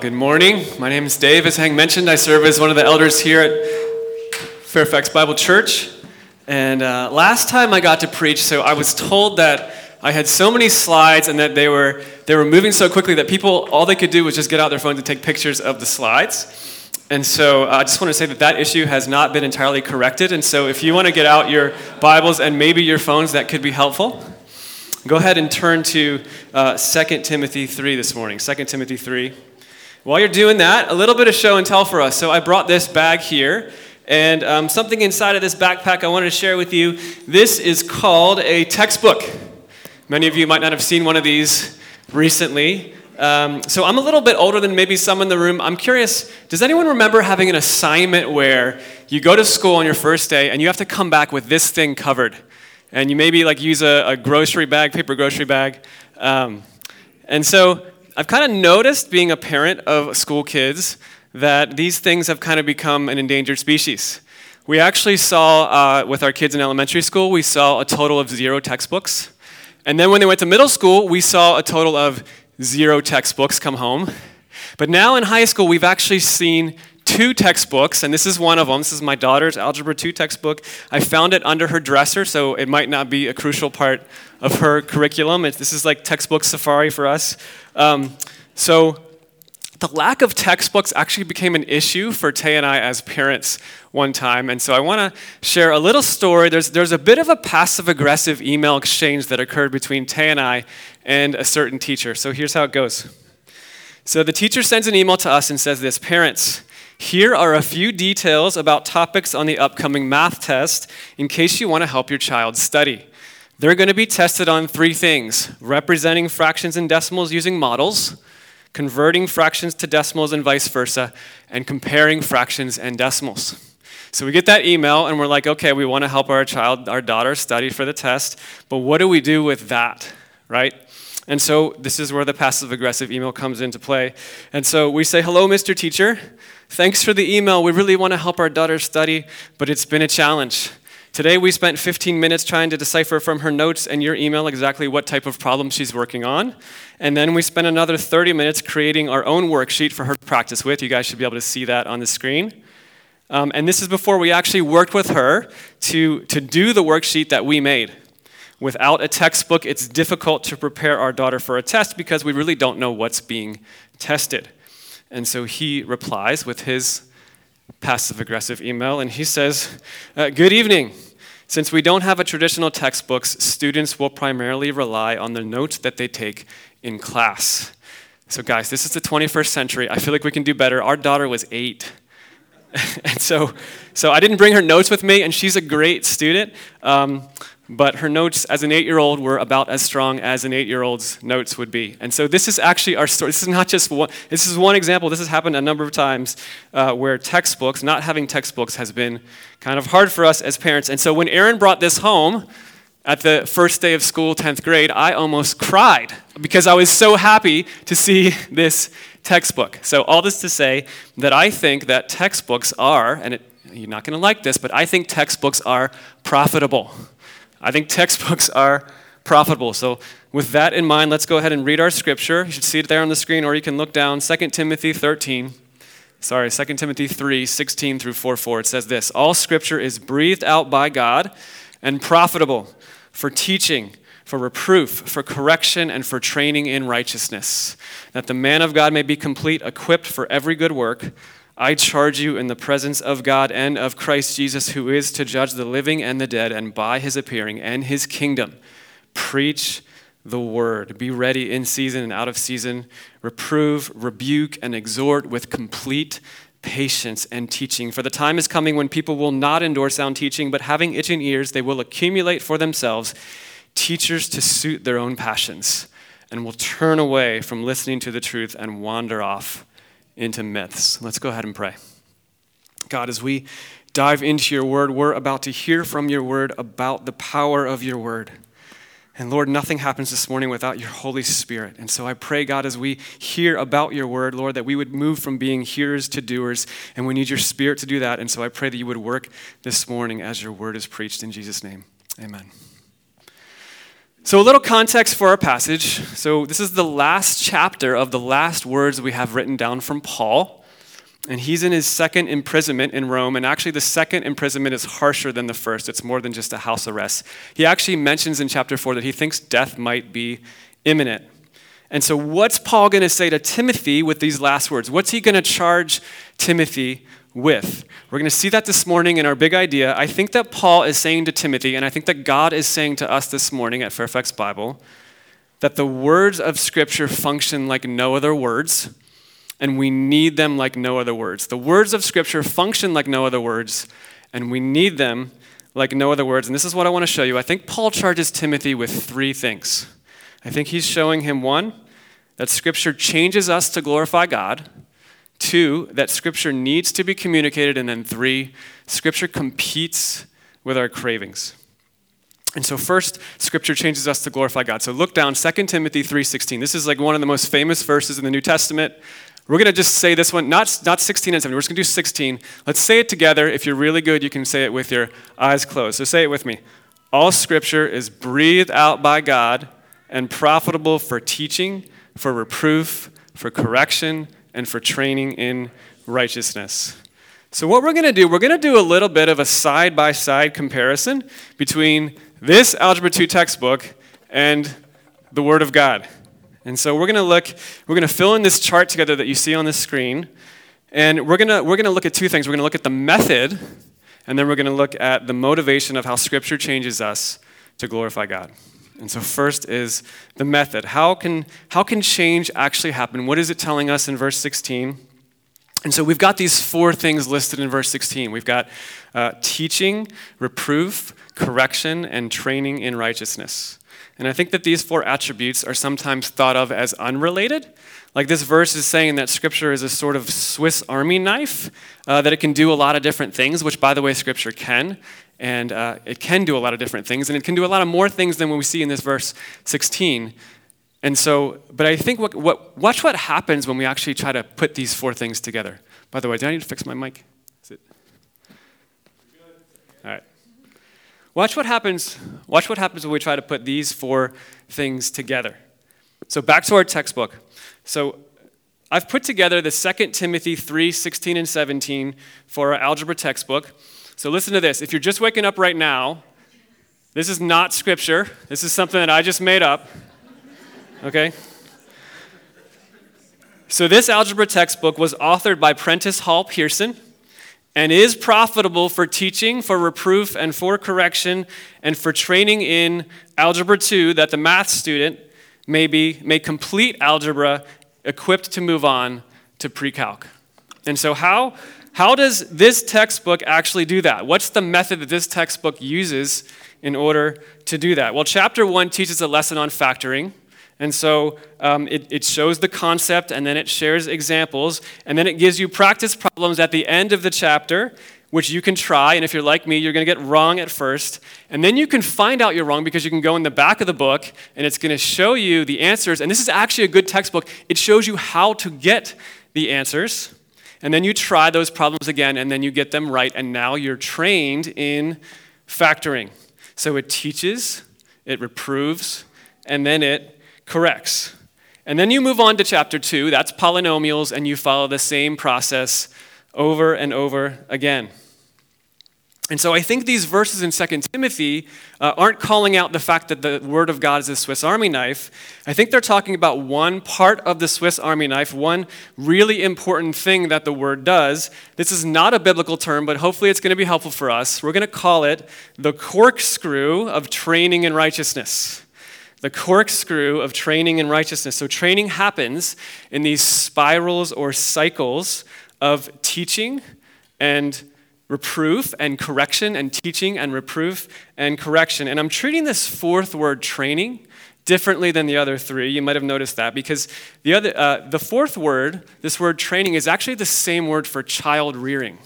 Good morning. My name is Dave. As Hank mentioned, I serve as one of the elders here at Fairfax Bible Church. And uh, last time I got to preach, so I was told that I had so many slides and that they were, they were moving so quickly that people, all they could do was just get out their phones and take pictures of the slides. And so uh, I just want to say that that issue has not been entirely corrected. And so if you want to get out your Bibles and maybe your phones, that could be helpful. Go ahead and turn to uh, 2 Timothy 3 this morning. 2 Timothy 3. While you're doing that, a little bit of show and tell for us. So I brought this bag here, and um, something inside of this backpack I wanted to share with you. This is called a textbook. Many of you might not have seen one of these recently. Um, so I'm a little bit older than maybe some in the room. I'm curious, does anyone remember having an assignment where you go to school on your first day and you have to come back with this thing covered? And you maybe like use a, a grocery bag, paper grocery bag. Um, and so I've kind of noticed, being a parent of school kids, that these things have kind of become an endangered species. We actually saw, uh, with our kids in elementary school, we saw a total of zero textbooks. And then when they went to middle school, we saw a total of zero textbooks come home. But now in high school, we've actually seen two textbooks, and this is one of them. This is my daughter's Algebra 2 textbook. I found it under her dresser, so it might not be a crucial part of her curriculum. It's, this is like textbook safari for us. Um, so the lack of textbooks actually became an issue for Tay and I as parents one time. And so I want to share a little story. There's, there's a bit of a passive aggressive email exchange that occurred between Tay and I and a certain teacher. So here's how it goes. So the teacher sends an email to us and says this Parents, here are a few details about topics on the upcoming math test in case you want to help your child study. They're going to be tested on three things representing fractions and decimals using models, converting fractions to decimals and vice versa, and comparing fractions and decimals. So we get that email and we're like, okay, we want to help our child, our daughter, study for the test, but what do we do with that, right? And so this is where the passive aggressive email comes into play. And so we say, hello, Mr. Teacher. Thanks for the email. We really want to help our daughter study, but it's been a challenge. Today we spent 15 minutes trying to decipher from her notes and your email exactly what type of problem she's working on. And then we spent another 30 minutes creating our own worksheet for her to practice with. You guys should be able to see that on the screen. Um, and this is before we actually worked with her to, to do the worksheet that we made. Without a textbook, it's difficult to prepare our daughter for a test because we really don't know what's being tested. And so he replies with his passive aggressive email, and he says, uh, Good evening. Since we don't have a traditional textbooks, students will primarily rely on the notes that they take in class. So, guys, this is the 21st century. I feel like we can do better. Our daughter was eight. and so, so I didn't bring her notes with me, and she's a great student. Um, but her notes as an eight year old were about as strong as an eight year old's notes would be. And so this is actually our story. This is not just one, this is one example. This has happened a number of times uh, where textbooks, not having textbooks, has been kind of hard for us as parents. And so when Aaron brought this home, at the first day of school, 10th grade, I almost cried because I was so happy to see this textbook. So, all this to say that I think that textbooks are, and it, you're not going to like this, but I think textbooks are profitable. I think textbooks are profitable. So, with that in mind, let's go ahead and read our scripture. You should see it there on the screen, or you can look down 2 Timothy 13. Sorry, 2 Timothy 3 16 through 4 4. It says this All scripture is breathed out by God and profitable for teaching, for reproof, for correction, and for training in righteousness, that the man of God may be complete, equipped for every good work. I charge you in the presence of God and of Christ Jesus, who is to judge the living and the dead, and by his appearing and his kingdom, preach the word. Be ready in season and out of season. Reprove, rebuke, and exhort with complete patience and teaching. For the time is coming when people will not endure sound teaching, but having itching ears, they will accumulate for themselves teachers to suit their own passions, and will turn away from listening to the truth and wander off into myths. Let's go ahead and pray. God, as we dive into your word, we're about to hear from your word about the power of your word. And Lord, nothing happens this morning without your Holy Spirit. And so I pray, God, as we hear about your word, Lord, that we would move from being hearers to doers. And we need your Spirit to do that. And so I pray that you would work this morning as your word is preached in Jesus' name. Amen. So, a little context for our passage. So, this is the last chapter of the last words we have written down from Paul. And he's in his second imprisonment in Rome. And actually, the second imprisonment is harsher than the first. It's more than just a house arrest. He actually mentions in chapter 4 that he thinks death might be imminent. And so, what's Paul going to say to Timothy with these last words? What's he going to charge Timothy with? We're going to see that this morning in our big idea. I think that Paul is saying to Timothy, and I think that God is saying to us this morning at Fairfax Bible, that the words of Scripture function like no other words, and we need them like no other words. The words of Scripture function like no other words, and we need them like no other words. And this is what I want to show you. I think Paul charges Timothy with three things. I think he's showing him one, that Scripture changes us to glorify God. Two, that Scripture needs to be communicated. And then three, Scripture competes with our cravings. And so first, Scripture changes us to glorify God. So look down, 2 Timothy 3.16. This is like one of the most famous verses in the New Testament. We're going to just say this one, not, not 16 and 17. We're just going to do 16. Let's say it together. If you're really good, you can say it with your eyes closed. So say it with me. All Scripture is breathed out by God and profitable for teaching, for reproof, for correction, and for training in righteousness. So, what we're going to do, we're going to do a little bit of a side by side comparison between this Algebra 2 textbook and the Word of God. And so, we're going to look, we're going to fill in this chart together that you see on the screen. And we're going to, we're going to look at two things. We're going to look at the method, and then we're going to look at the motivation of how Scripture changes us to glorify God. And so, first is the method. How can, how can change actually happen? What is it telling us in verse 16? And so, we've got these four things listed in verse 16. We've got uh, teaching, reproof, correction, and training in righteousness. And I think that these four attributes are sometimes thought of as unrelated. Like this verse is saying that Scripture is a sort of Swiss army knife, uh, that it can do a lot of different things, which, by the way, Scripture can. And uh, it can do a lot of different things, and it can do a lot of more things than what we see in this verse 16. And so, but I think what, what, watch what happens when we actually try to put these four things together. By the way, do I need to fix my mic? Is it? All right. Watch what happens. Watch what happens when we try to put these four things together. So back to our textbook. So I've put together the 2 Timothy 3, 16 and 17 for our algebra textbook. So listen to this. If you're just waking up right now, this is not scripture. This is something that I just made up. Okay? So this algebra textbook was authored by Prentice Hall Pearson and is profitable for teaching, for reproof, and for correction, and for training in Algebra 2 that the math student may, be, may complete algebra equipped to move on to pre-calc. And so how how does this textbook actually do that? What's the method that this textbook uses in order to do that? Well, chapter one teaches a lesson on factoring. And so um, it, it shows the concept and then it shares examples. And then it gives you practice problems at the end of the chapter, which you can try. And if you're like me, you're going to get wrong at first. And then you can find out you're wrong because you can go in the back of the book and it's going to show you the answers. And this is actually a good textbook. It shows you how to get the answers. And then you try those problems again, and then you get them right, and now you're trained in factoring. So it teaches, it reproves, and then it corrects. And then you move on to chapter two, that's polynomials, and you follow the same process over and over again. And so I think these verses in 2 Timothy uh, aren't calling out the fact that the word of God is a Swiss army knife. I think they're talking about one part of the Swiss army knife, one really important thing that the word does. This is not a biblical term, but hopefully it's going to be helpful for us. We're going to call it the corkscrew of training in righteousness. The corkscrew of training in righteousness. So training happens in these spirals or cycles of teaching and reproof and correction and teaching and reproof and correction. And I'm treating this fourth word, training, differently than the other three. You might have noticed that because the, other, uh, the fourth word, this word training, is actually the same word for child rearing.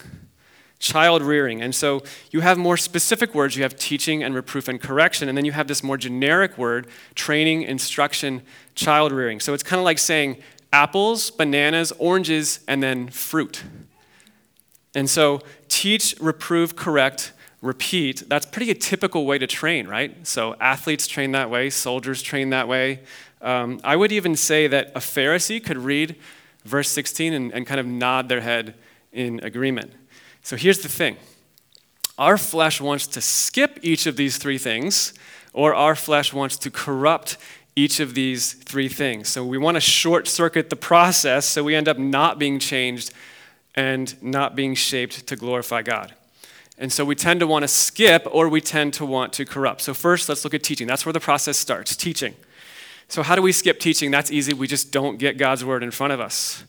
Child rearing. And so you have more specific words. You have teaching and reproof and correction. And then you have this more generic word, training, instruction, child rearing. So it's kind of like saying apples, bananas, oranges, and then fruit. And so teach, reprove, correct repeat, that's pretty a typical way to train, right? So athletes train that way, soldiers train that way. Um, I would even say that a Pharisee could read verse 16 and, and kind of nod their head in agreement. So here's the thing our flesh wants to skip each of these three things, or our flesh wants to corrupt each of these three things. So we want to short circuit the process so we end up not being changed and not being shaped to glorify God. And so we tend to want to skip or we tend to want to corrupt. So, first, let's look at teaching. That's where the process starts teaching. So, how do we skip teaching? That's easy. We just don't get God's word in front of us.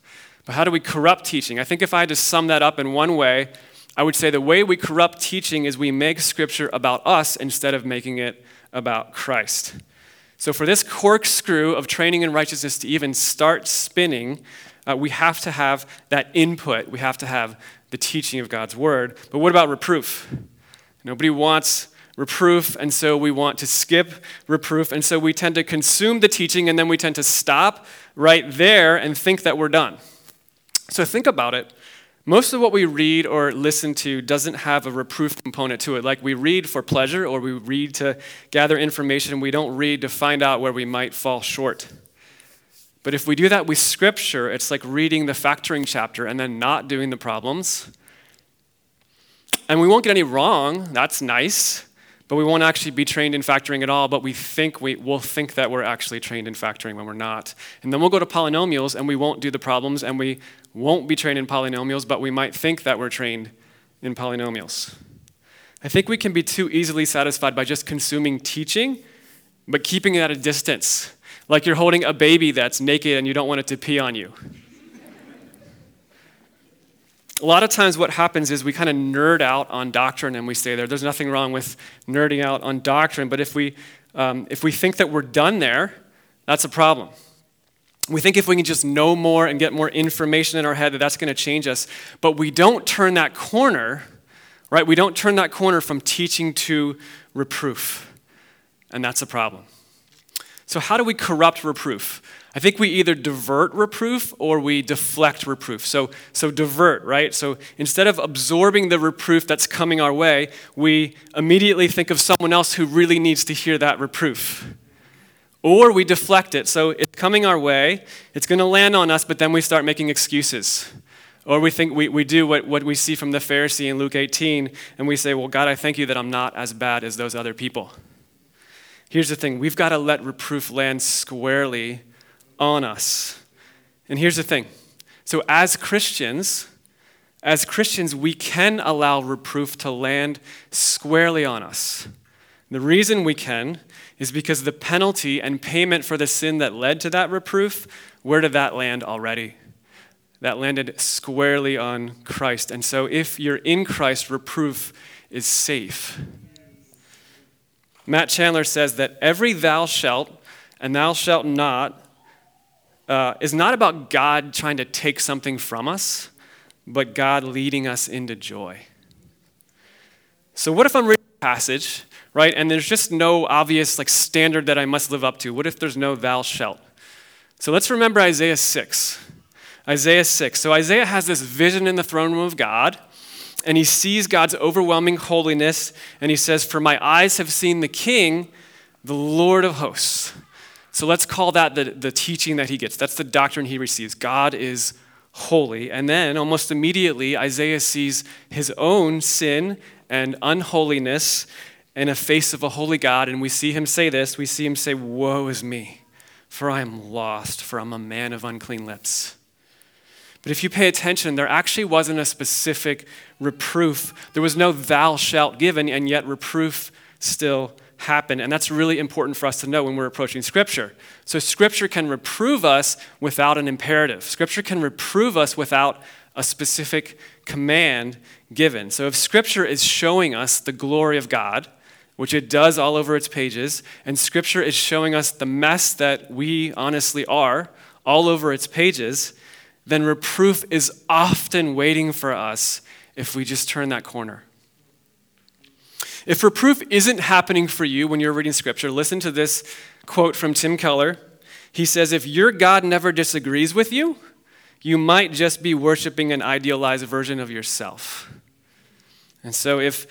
But how do we corrupt teaching? I think if I had to sum that up in one way, I would say the way we corrupt teaching is we make scripture about us instead of making it about Christ. So, for this corkscrew of training in righteousness to even start spinning, uh, we have to have that input. We have to have the teaching of God's word. But what about reproof? Nobody wants reproof, and so we want to skip reproof, and so we tend to consume the teaching, and then we tend to stop right there and think that we're done. So think about it. Most of what we read or listen to doesn't have a reproof component to it. Like we read for pleasure or we read to gather information, we don't read to find out where we might fall short. But if we do that with scripture, it's like reading the factoring chapter and then not doing the problems. And we won't get any wrong, that's nice, but we won't actually be trained in factoring at all, but we think we will think that we're actually trained in factoring when we're not. And then we'll go to polynomials and we won't do the problems and we won't be trained in polynomials, but we might think that we're trained in polynomials. I think we can be too easily satisfied by just consuming teaching, but keeping it at a distance like you're holding a baby that's naked and you don't want it to pee on you. a lot of times, what happens is we kind of nerd out on doctrine and we stay there. There's nothing wrong with nerding out on doctrine, but if we, um, if we think that we're done there, that's a problem. We think if we can just know more and get more information in our head that that's going to change us, but we don't turn that corner, right? We don't turn that corner from teaching to reproof, and that's a problem. So, how do we corrupt reproof? I think we either divert reproof or we deflect reproof. So, so divert, right? So instead of absorbing the reproof that's coming our way, we immediately think of someone else who really needs to hear that reproof. Or we deflect it. So it's coming our way, it's going to land on us, but then we start making excuses. Or we think we, we do what, what we see from the Pharisee in Luke 18, and we say, Well, God, I thank you that I'm not as bad as those other people. Here's the thing we've got to let reproof land squarely on us. And here's the thing so, as Christians, as Christians, we can allow reproof to land squarely on us. The reason we can is because the penalty and payment for the sin that led to that reproof, where did that land already? That landed squarely on Christ. And so, if you're in Christ, reproof is safe. Matt Chandler says that every thou shalt and thou shalt not uh, is not about God trying to take something from us, but God leading us into joy. So, what if I'm reading a passage, right, and there's just no obvious like standard that I must live up to? What if there's no thou shalt? So let's remember Isaiah 6. Isaiah 6. So Isaiah has this vision in the throne room of God and he sees God's overwhelming holiness, and he says, For my eyes have seen the King, the Lord of hosts. So let's call that the, the teaching that he gets. That's the doctrine he receives. God is holy. And then almost immediately, Isaiah sees his own sin and unholiness in a face of a holy God, and we see him say this. We see him say, Woe is me, for I am lost, for I'm a man of unclean lips. But if you pay attention, there actually wasn't a specific reproof. There was no thou shalt given, and yet reproof still happened. And that's really important for us to know when we're approaching Scripture. So, Scripture can reprove us without an imperative, Scripture can reprove us without a specific command given. So, if Scripture is showing us the glory of God, which it does all over its pages, and Scripture is showing us the mess that we honestly are all over its pages, then reproof is often waiting for us if we just turn that corner. If reproof isn't happening for you when you're reading scripture, listen to this quote from Tim Keller. He says, If your God never disagrees with you, you might just be worshiping an idealized version of yourself. And so if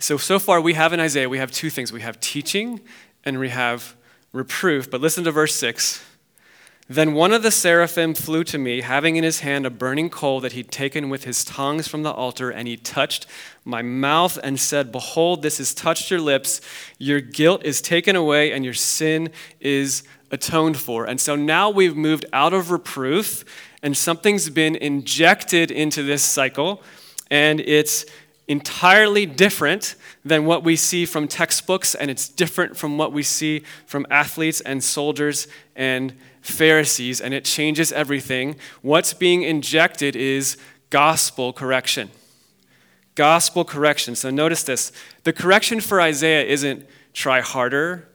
So, so far we have in Isaiah, we have two things we have teaching and we have reproof. But listen to verse 6. Then one of the seraphim flew to me, having in his hand a burning coal that he'd taken with his tongs from the altar, and he touched my mouth and said, Behold, this has touched your lips. Your guilt is taken away, and your sin is atoned for. And so now we've moved out of reproof, and something's been injected into this cycle, and it's entirely different than what we see from textbooks, and it's different from what we see from athletes and soldiers and Pharisees, and it changes everything. What's being injected is gospel correction. Gospel correction. So notice this the correction for Isaiah isn't try harder,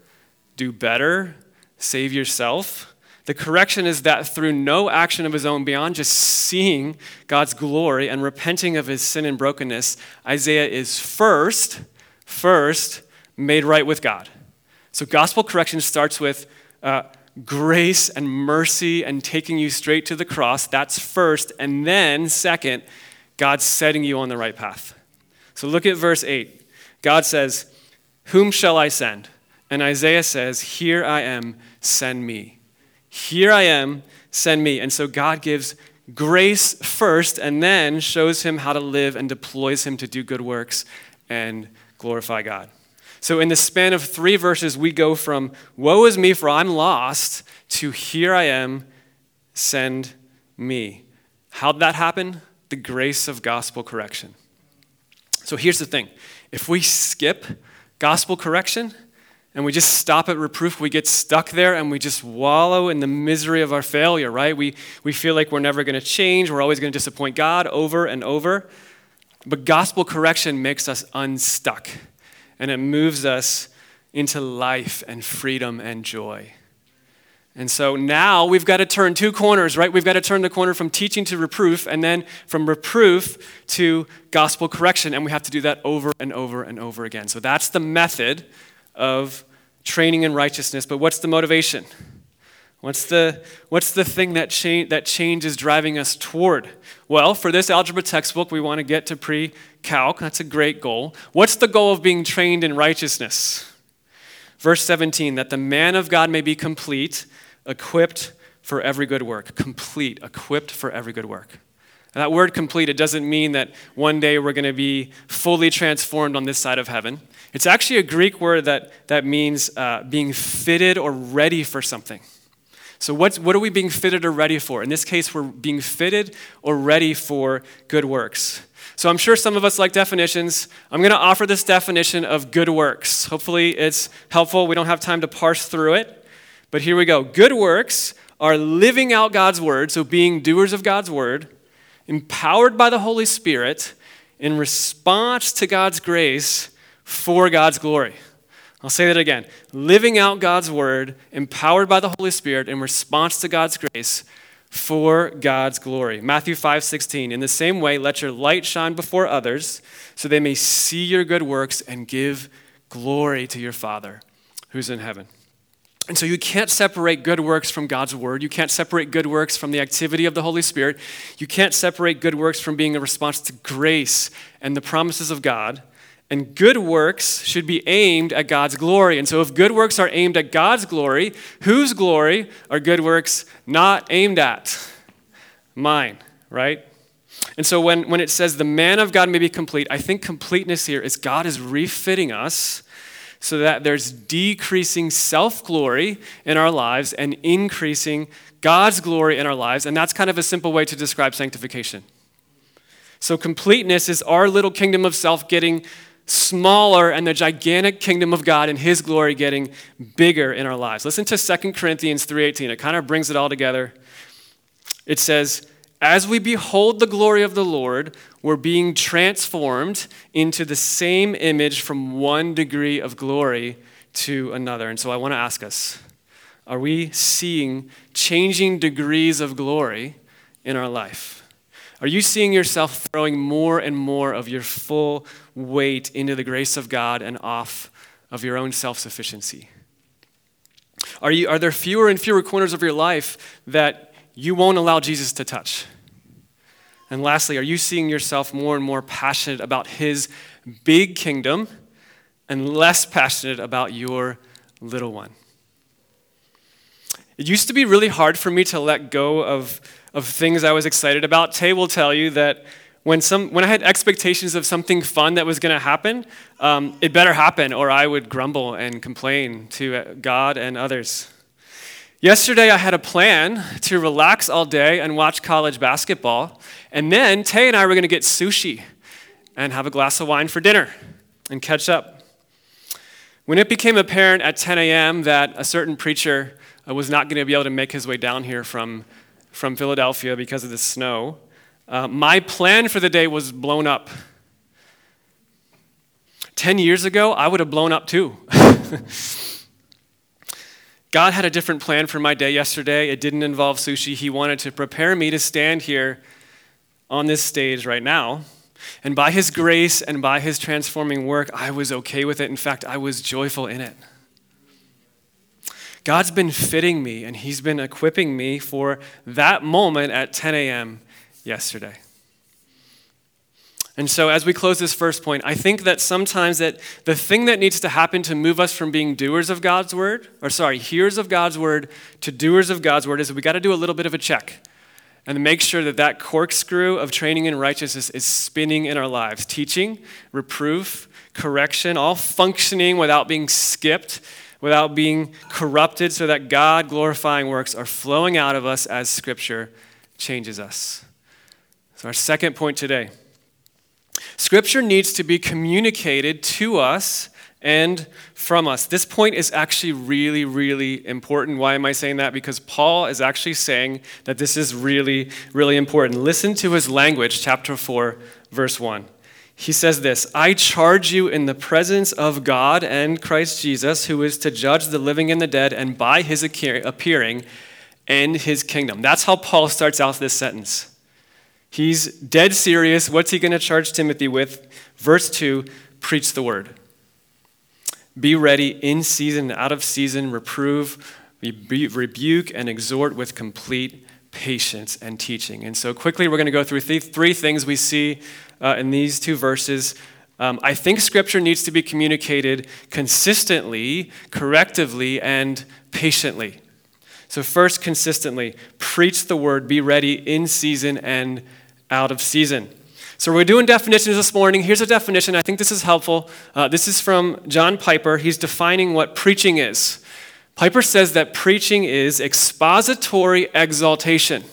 do better, save yourself. The correction is that through no action of his own, beyond just seeing God's glory and repenting of his sin and brokenness, Isaiah is first, first made right with God. So gospel correction starts with uh, grace and mercy and taking you straight to the cross. That's first. And then, second, God's setting you on the right path. So look at verse 8. God says, Whom shall I send? And Isaiah says, Here I am, send me. Here I am, send me. And so God gives grace first and then shows him how to live and deploys him to do good works and glorify God. So, in the span of three verses, we go from, Woe is me, for I'm lost, to Here I am, send me. How'd that happen? The grace of gospel correction. So, here's the thing if we skip gospel correction, and we just stop at reproof, we get stuck there and we just wallow in the misery of our failure, right? We, we feel like we're never going to change, we're always going to disappoint God over and over. But gospel correction makes us unstuck and it moves us into life and freedom and joy. And so now we've got to turn two corners, right? We've got to turn the corner from teaching to reproof, and then from reproof to gospel correction. And we have to do that over and over and over again. So that's the method of training in righteousness. But what's the motivation? What's the, what's the thing that, cha- that change is driving us toward? Well, for this algebra textbook, we want to get to pre calc. That's a great goal. What's the goal of being trained in righteousness? Verse 17, that the man of God may be complete, equipped for every good work. Complete, equipped for every good work. And that word complete, it doesn't mean that one day we're going to be fully transformed on this side of heaven. It's actually a Greek word that, that means uh, being fitted or ready for something. So, what's, what are we being fitted or ready for? In this case, we're being fitted or ready for good works. So I'm sure some of us like definitions. I'm going to offer this definition of good works. Hopefully, it's helpful. We don't have time to parse through it. But here we go. Good works are living out God's word, so being doers of God's word, empowered by the Holy Spirit in response to God's grace for God's glory. I'll say that again. Living out God's word, empowered by the Holy Spirit in response to God's grace for God's glory. Matthew 5 16. In the same way, let your light shine before others so they may see your good works and give glory to your Father who's in heaven. And so you can't separate good works from God's word. You can't separate good works from the activity of the Holy Spirit. You can't separate good works from being a response to grace and the promises of God. And good works should be aimed at God's glory. And so, if good works are aimed at God's glory, whose glory are good works not aimed at? Mine, right? And so, when, when it says the man of God may be complete, I think completeness here is God is refitting us so that there's decreasing self glory in our lives and increasing God's glory in our lives. And that's kind of a simple way to describe sanctification. So, completeness is our little kingdom of self getting smaller and the gigantic kingdom of God and his glory getting bigger in our lives. Listen to 2 Corinthians 3:18. It kind of brings it all together. It says, "As we behold the glory of the Lord, we're being transformed into the same image from one degree of glory to another." And so I want to ask us, are we seeing changing degrees of glory in our life? Are you seeing yourself throwing more and more of your full weight into the grace of God and off of your own self sufficiency? Are, you, are there fewer and fewer corners of your life that you won't allow Jesus to touch? And lastly, are you seeing yourself more and more passionate about his big kingdom and less passionate about your little one. It used to be really hard for me to let go of, of things I was excited about. Tay will tell you that when, some, when I had expectations of something fun that was going to happen, um, it better happen, or I would grumble and complain to God and others. Yesterday, I had a plan to relax all day and watch college basketball, and then Tay and I were going to get sushi and have a glass of wine for dinner and catch up. When it became apparent at 10 a.m. that a certain preacher uh, was not going to be able to make his way down here from, from Philadelphia because of the snow, uh, my plan for the day was blown up. 10 years ago, I would have blown up too. God had a different plan for my day yesterday. It didn't involve sushi. He wanted to prepare me to stand here on this stage right now. And by His grace and by His transforming work, I was okay with it. In fact, I was joyful in it. God's been fitting me and He's been equipping me for that moment at 10 a.m. yesterday. And so as we close this first point, I think that sometimes that the thing that needs to happen to move us from being doers of God's word, or sorry, hearers of God's word to doers of God's word is we got to do a little bit of a check and make sure that that corkscrew of training in righteousness is spinning in our lives. Teaching, reproof, correction, all functioning without being skipped without being corrupted, so that God glorifying works are flowing out of us as Scripture changes us. So, our second point today Scripture needs to be communicated to us and from us. This point is actually really, really important. Why am I saying that? Because Paul is actually saying that this is really, really important. Listen to his language, chapter 4, verse 1 he says this I charge you in the presence of God and Christ Jesus, who is to judge the living and the dead, and by his appearing and his kingdom. That's how Paul starts out this sentence. He's dead serious. What's he going to charge Timothy with? Verse 2 preach the word. Be ready in season and out of season, reprove, rebuke, and exhort with complete patience and teaching. And so, quickly, we're going to go through three things we see uh, in these two verses. Um, I think Scripture needs to be communicated consistently, correctively, and patiently. So, first, consistently, preach the word, be ready in season and out of season. So, we're doing definitions this morning. Here's a definition. I think this is helpful. Uh, this is from John Piper. He's defining what preaching is. Piper says that preaching is expository exaltation.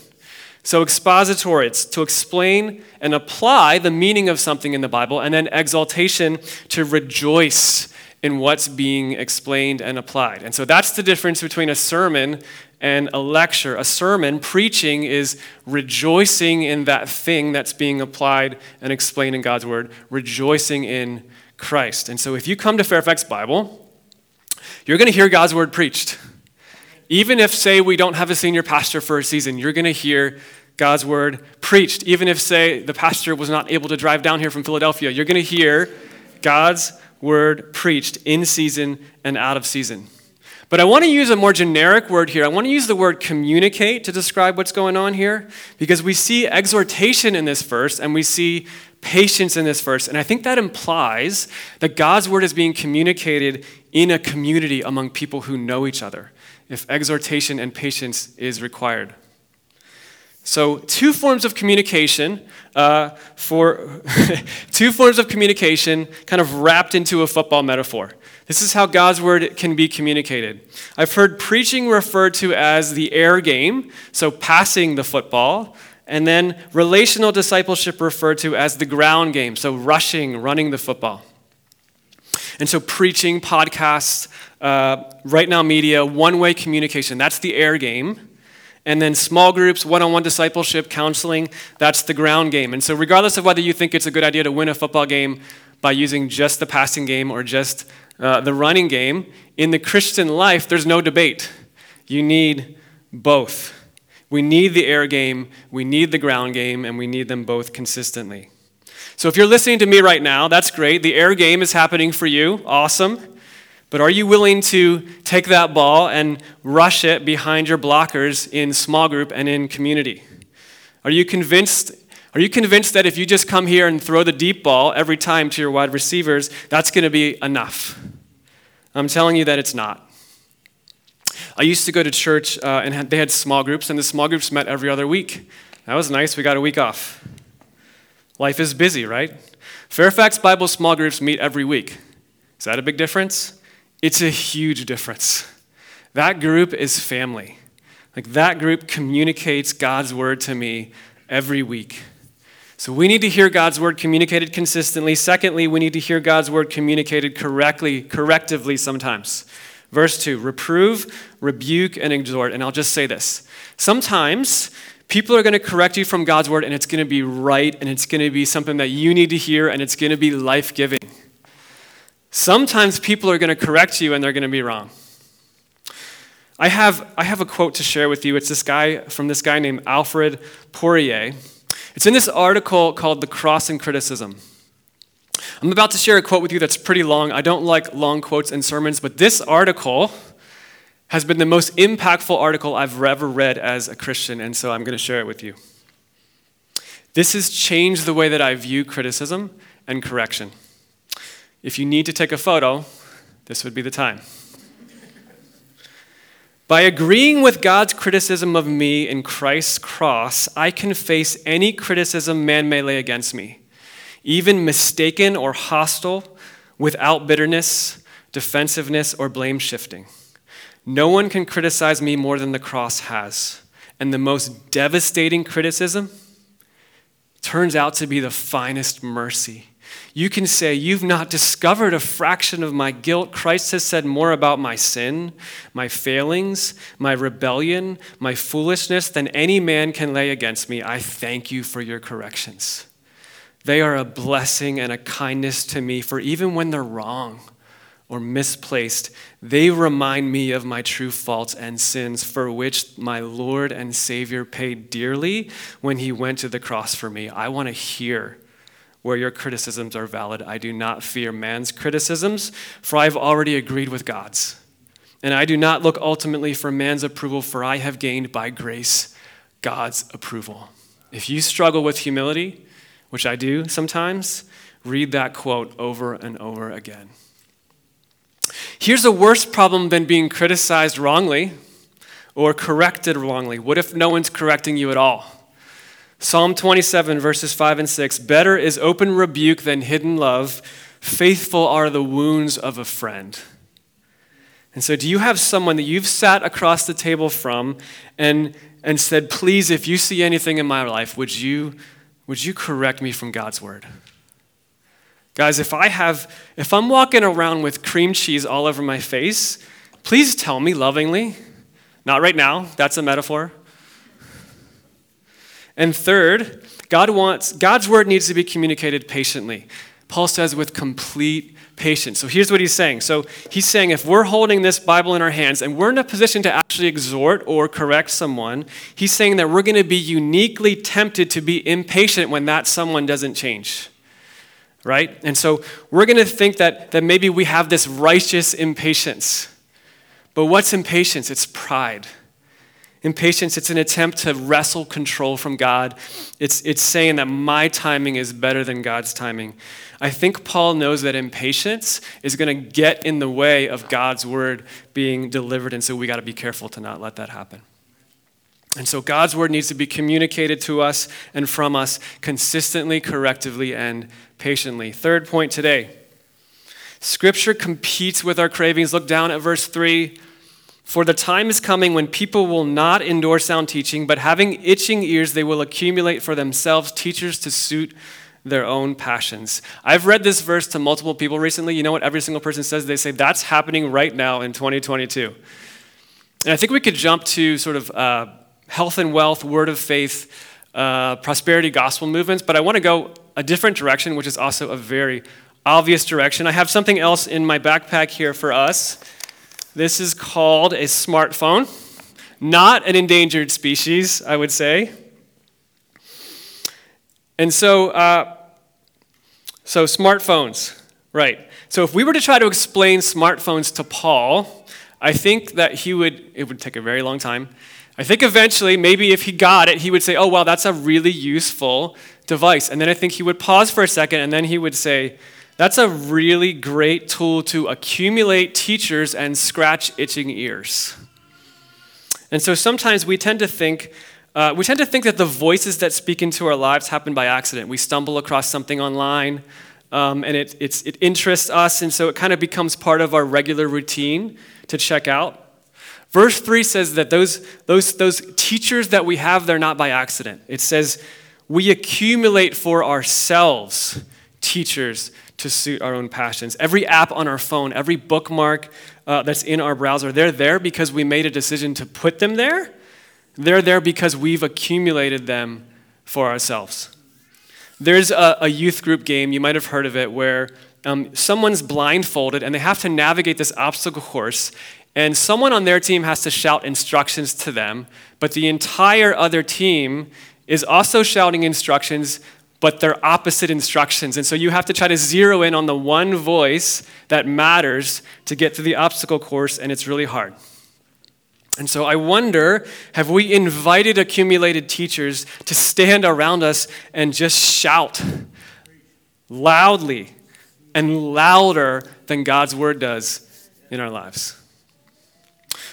So, expository, it's to explain and apply the meaning of something in the Bible, and then exaltation to rejoice in what's being explained and applied. And so, that's the difference between a sermon and a lecture. A sermon, preaching, is rejoicing in that thing that's being applied and explained in God's Word, rejoicing in Christ. And so, if you come to Fairfax Bible, you're going to hear God's Word preached. Even if, say, we don't have a senior pastor for a season, you're going to hear God's word preached. Even if, say, the pastor was not able to drive down here from Philadelphia, you're going to hear God's word preached in season and out of season. But I want to use a more generic word here. I want to use the word communicate to describe what's going on here because we see exhortation in this verse and we see patience in this verse. And I think that implies that God's word is being communicated in a community among people who know each other if exhortation and patience is required. So, two forms of communication uh, for two forms of communication kind of wrapped into a football metaphor. This is how God's word can be communicated. I've heard preaching referred to as the air game, so passing the football, and then relational discipleship referred to as the ground game, so rushing, running the football. And so, preaching, podcasts, uh, right now media, one way communication, that's the air game. And then small groups, one on one discipleship, counseling, that's the ground game. And so, regardless of whether you think it's a good idea to win a football game by using just the passing game or just uh, the running game, in the Christian life, there's no debate. You need both. We need the air game, we need the ground game, and we need them both consistently. So, if you're listening to me right now, that's great. The air game is happening for you. Awesome. But are you willing to take that ball and rush it behind your blockers in small group and in community? Are you convinced Are you convinced that if you just come here and throw the deep ball every time to your wide receivers, that's going to be enough? I'm telling you that it's not. I used to go to church uh, and had, they had small groups, and the small groups met every other week. That was nice. We got a week off. Life is busy, right? Fairfax Bible small groups meet every week. Is that a big difference? It's a huge difference. That group is family. Like that group communicates God's word to me every week. So we need to hear God's word communicated consistently. Secondly, we need to hear God's word communicated correctly, correctively sometimes. Verse 2 reprove, rebuke, and exhort. And I'll just say this. Sometimes people are going to correct you from God's word, and it's going to be right, and it's going to be something that you need to hear, and it's going to be life giving. Sometimes people are going to correct you, and they're going to be wrong. I have, I have a quote to share with you. It's this guy from this guy named Alfred Poirier. It's in this article called The Cross and Criticism. I'm about to share a quote with you that's pretty long. I don't like long quotes in sermons, but this article has been the most impactful article I've ever read as a Christian, and so I'm going to share it with you. This has changed the way that I view criticism and correction. If you need to take a photo, this would be the time. By agreeing with God's criticism of me in Christ's cross, I can face any criticism man may lay against me, even mistaken or hostile, without bitterness, defensiveness, or blame shifting. No one can criticize me more than the cross has. And the most devastating criticism turns out to be the finest mercy you can say, You've not discovered a fraction of my guilt. Christ has said more about my sin, my failings, my rebellion, my foolishness than any man can lay against me. I thank you for your corrections. They are a blessing and a kindness to me, for even when they're wrong, or misplaced, they remind me of my true faults and sins for which my Lord and Savior paid dearly when he went to the cross for me. I want to hear where your criticisms are valid. I do not fear man's criticisms, for I have already agreed with God's. And I do not look ultimately for man's approval, for I have gained by grace God's approval. If you struggle with humility, which I do sometimes, read that quote over and over again. Here's a worse problem than being criticized wrongly or corrected wrongly. What if no one's correcting you at all? Psalm 27, verses 5 and 6 Better is open rebuke than hidden love. Faithful are the wounds of a friend. And so, do you have someone that you've sat across the table from and, and said, Please, if you see anything in my life, would you, would you correct me from God's word? Guys, if I have, if I'm walking around with cream cheese all over my face, please tell me lovingly. Not right now, that's a metaphor. And third, God wants, God's word needs to be communicated patiently. Paul says with complete patience. So here's what he's saying. So he's saying if we're holding this Bible in our hands and we're in a position to actually exhort or correct someone, he's saying that we're going to be uniquely tempted to be impatient when that someone doesn't change. Right? And so we're going to think that, that maybe we have this righteous impatience. But what's impatience? It's pride. Impatience, it's an attempt to wrestle control from God. It's, it's saying that my timing is better than God's timing. I think Paul knows that impatience is going to get in the way of God's word being delivered, and so we got to be careful to not let that happen. And so God's word needs to be communicated to us and from us consistently, correctively, and patiently. Third point today Scripture competes with our cravings. Look down at verse 3. For the time is coming when people will not endure sound teaching, but having itching ears, they will accumulate for themselves teachers to suit their own passions. I've read this verse to multiple people recently. You know what every single person says? They say that's happening right now in 2022. And I think we could jump to sort of uh, health and wealth, word of faith, uh, prosperity gospel movements, but I want to go a different direction, which is also a very obvious direction. I have something else in my backpack here for us. This is called a smartphone, not an endangered species, I would say. And so, uh, so smartphones, right. So if we were to try to explain smartphones to Paul, I think that he would, it would take a very long time. I think eventually, maybe if he got it, he would say, Oh, well, that's a really useful device. And then I think he would pause for a second and then he would say, That's a really great tool to accumulate teachers and scratch itching ears. And so sometimes we tend to think, uh, we tend to think that the voices that speak into our lives happen by accident. We stumble across something online, um, and it, it interests us, and so it kind of becomes part of our regular routine to check out. Verse 3 says that those, those, those teachers that we have, they're not by accident. It says, we accumulate for ourselves teachers to suit our own passions. Every app on our phone, every bookmark uh, that's in our browser, they're there because we made a decision to put them there. They're there because we've accumulated them for ourselves. There's a, a youth group game, you might have heard of it, where um, someone's blindfolded and they have to navigate this obstacle course, and someone on their team has to shout instructions to them, but the entire other team is also shouting instructions, but they're opposite instructions. And so you have to try to zero in on the one voice that matters to get through the obstacle course, and it's really hard. And so I wonder have we invited accumulated teachers to stand around us and just shout loudly and louder than God's word does in our lives?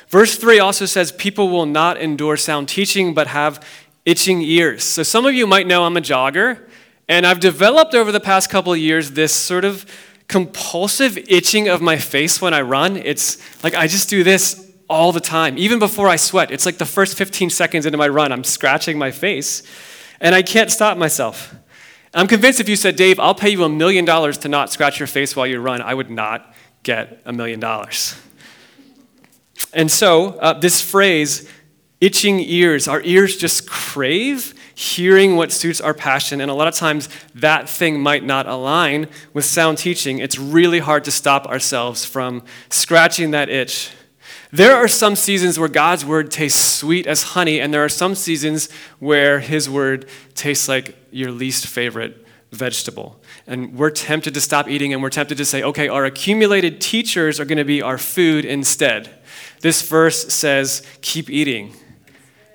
Verse 3 also says, People will not endure sound teaching, but have itching ears. So some of you might know I'm a jogger, and I've developed over the past couple years this sort of compulsive itching of my face when I run. It's like I just do this all the time, even before I sweat. It's like the first 15 seconds into my run, I'm scratching my face, and I can't stop myself. I'm convinced if you said, Dave, I'll pay you a million dollars to not scratch your face while you run, I would not get a million dollars. And so, uh, this phrase, itching ears, our ears just crave hearing what suits our passion. And a lot of times, that thing might not align with sound teaching. It's really hard to stop ourselves from scratching that itch. There are some seasons where God's word tastes sweet as honey, and there are some seasons where his word tastes like your least favorite vegetable. And we're tempted to stop eating, and we're tempted to say, okay, our accumulated teachers are going to be our food instead. This verse says, keep eating.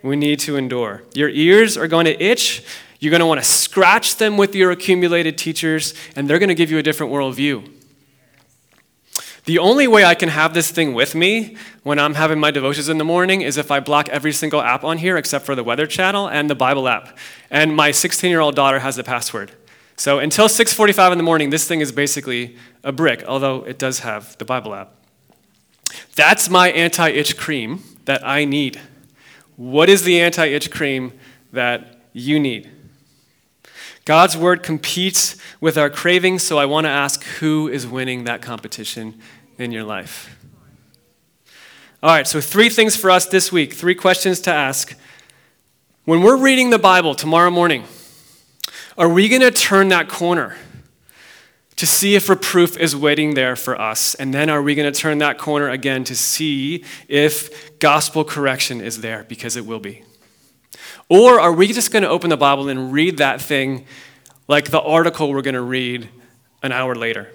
We need to endure. Your ears are going to itch. You're going to want to scratch them with your accumulated teachers, and they're going to give you a different worldview. The only way I can have this thing with me when I'm having my devotions in the morning is if I block every single app on here except for the Weather Channel and the Bible app. And my 16 year old daughter has the password. So until 6:45 in the morning, this thing is basically a brick, although it does have the Bible app. That's my anti-itch cream that I need. What is the anti-itch cream that you need? God's word competes with our cravings, so I want to ask who is winning that competition in your life? All right, so three things for us this week, three questions to ask. When we're reading the Bible tomorrow morning, are we going to turn that corner to see if reproof is waiting there for us? And then are we going to turn that corner again to see if gospel correction is there? Because it will be. Or are we just going to open the Bible and read that thing like the article we're going to read an hour later?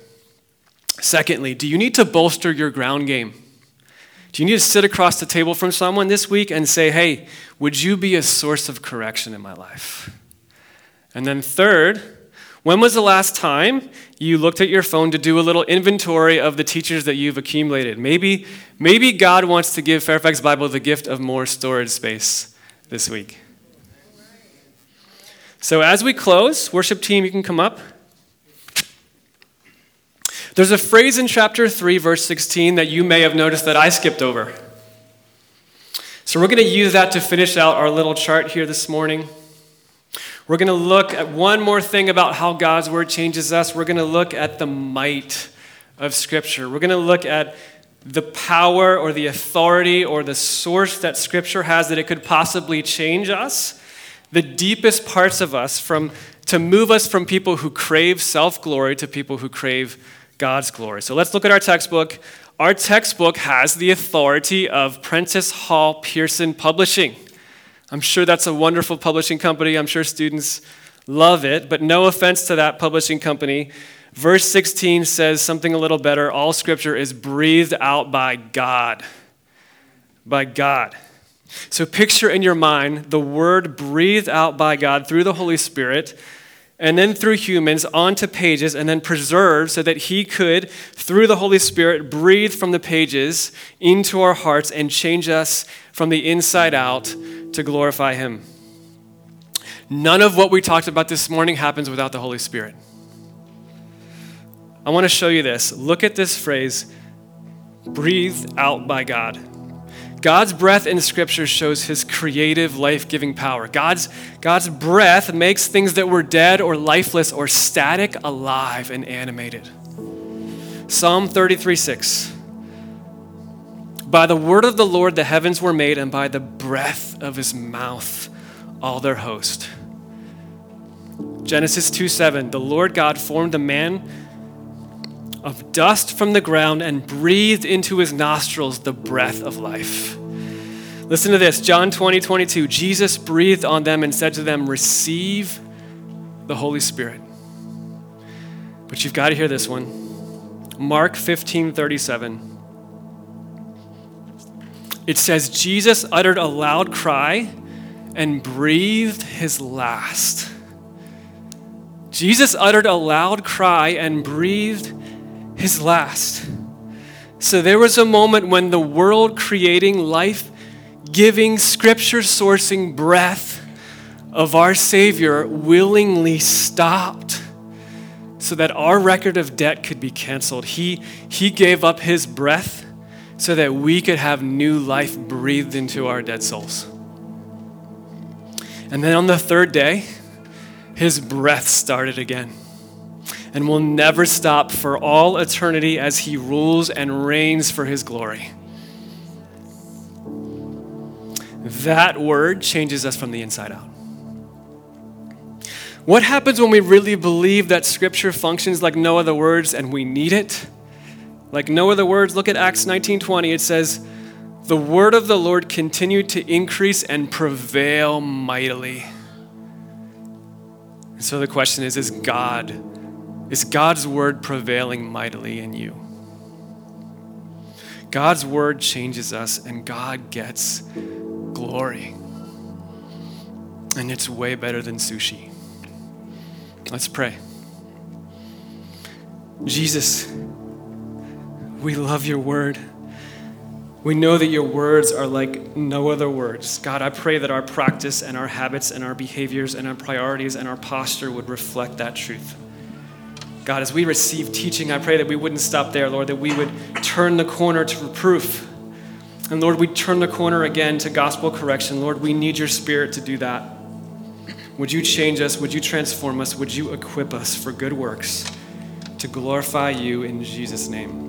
Secondly, do you need to bolster your ground game? Do you need to sit across the table from someone this week and say, hey, would you be a source of correction in my life? And then, third, when was the last time you looked at your phone to do a little inventory of the teachers that you've accumulated? Maybe, maybe God wants to give Fairfax Bible the gift of more storage space this week. So, as we close, worship team, you can come up. There's a phrase in chapter 3, verse 16, that you may have noticed that I skipped over. So, we're going to use that to finish out our little chart here this morning. We're going to look at one more thing about how God's word changes us. We're going to look at the might of Scripture. We're going to look at the power or the authority or the source that Scripture has that it could possibly change us, the deepest parts of us, from, to move us from people who crave self glory to people who crave God's glory. So let's look at our textbook. Our textbook has the authority of Prentice Hall Pearson Publishing. I'm sure that's a wonderful publishing company. I'm sure students love it, but no offense to that publishing company. Verse 16 says something a little better. All scripture is breathed out by God. By God. So picture in your mind the word breathed out by God through the Holy Spirit and then through humans onto pages and then preserved so that he could, through the Holy Spirit, breathe from the pages into our hearts and change us from the inside out to glorify him. None of what we talked about this morning happens without the Holy Spirit. I want to show you this. Look at this phrase breathed out by God. God's breath in Scripture shows his creative, life giving power. God's, God's breath makes things that were dead or lifeless or static alive and animated. Psalm 33 6. By the word of the Lord the heavens were made, and by the breath of his mouth all their host. Genesis 2 7. The Lord God formed a man of dust from the ground and breathed into his nostrils the breath of life. Listen to this John 20, 22. Jesus breathed on them and said to them, Receive the Holy Spirit. But you've got to hear this one. Mark 15, 37. It says, Jesus uttered a loud cry and breathed his last. Jesus uttered a loud cry and breathed his last. So there was a moment when the world creating, life giving, scripture sourcing breath of our Savior willingly stopped so that our record of debt could be canceled. He, he gave up his breath so that we could have new life breathed into our dead souls. And then on the third day, his breath started again and will never stop for all eternity as he rules and reigns for his glory. That word changes us from the inside out. What happens when we really believe that Scripture functions like no other words and we need it? Like no other words, look at Acts 19:20. It says, "The word of the Lord continued to increase and prevail mightily." So the question is, is God is God's word prevailing mightily in you? God's word changes us and God gets glory. And it's way better than sushi. Let's pray. Jesus, we love your word. We know that your words are like no other words. God, I pray that our practice and our habits and our behaviors and our priorities and our posture would reflect that truth. God, as we receive teaching, I pray that we wouldn't stop there, Lord, that we would turn the corner to reproof. And Lord, we turn the corner again to gospel correction. Lord, we need your spirit to do that. Would you change us? Would you transform us? Would you equip us for good works to glorify you in Jesus' name?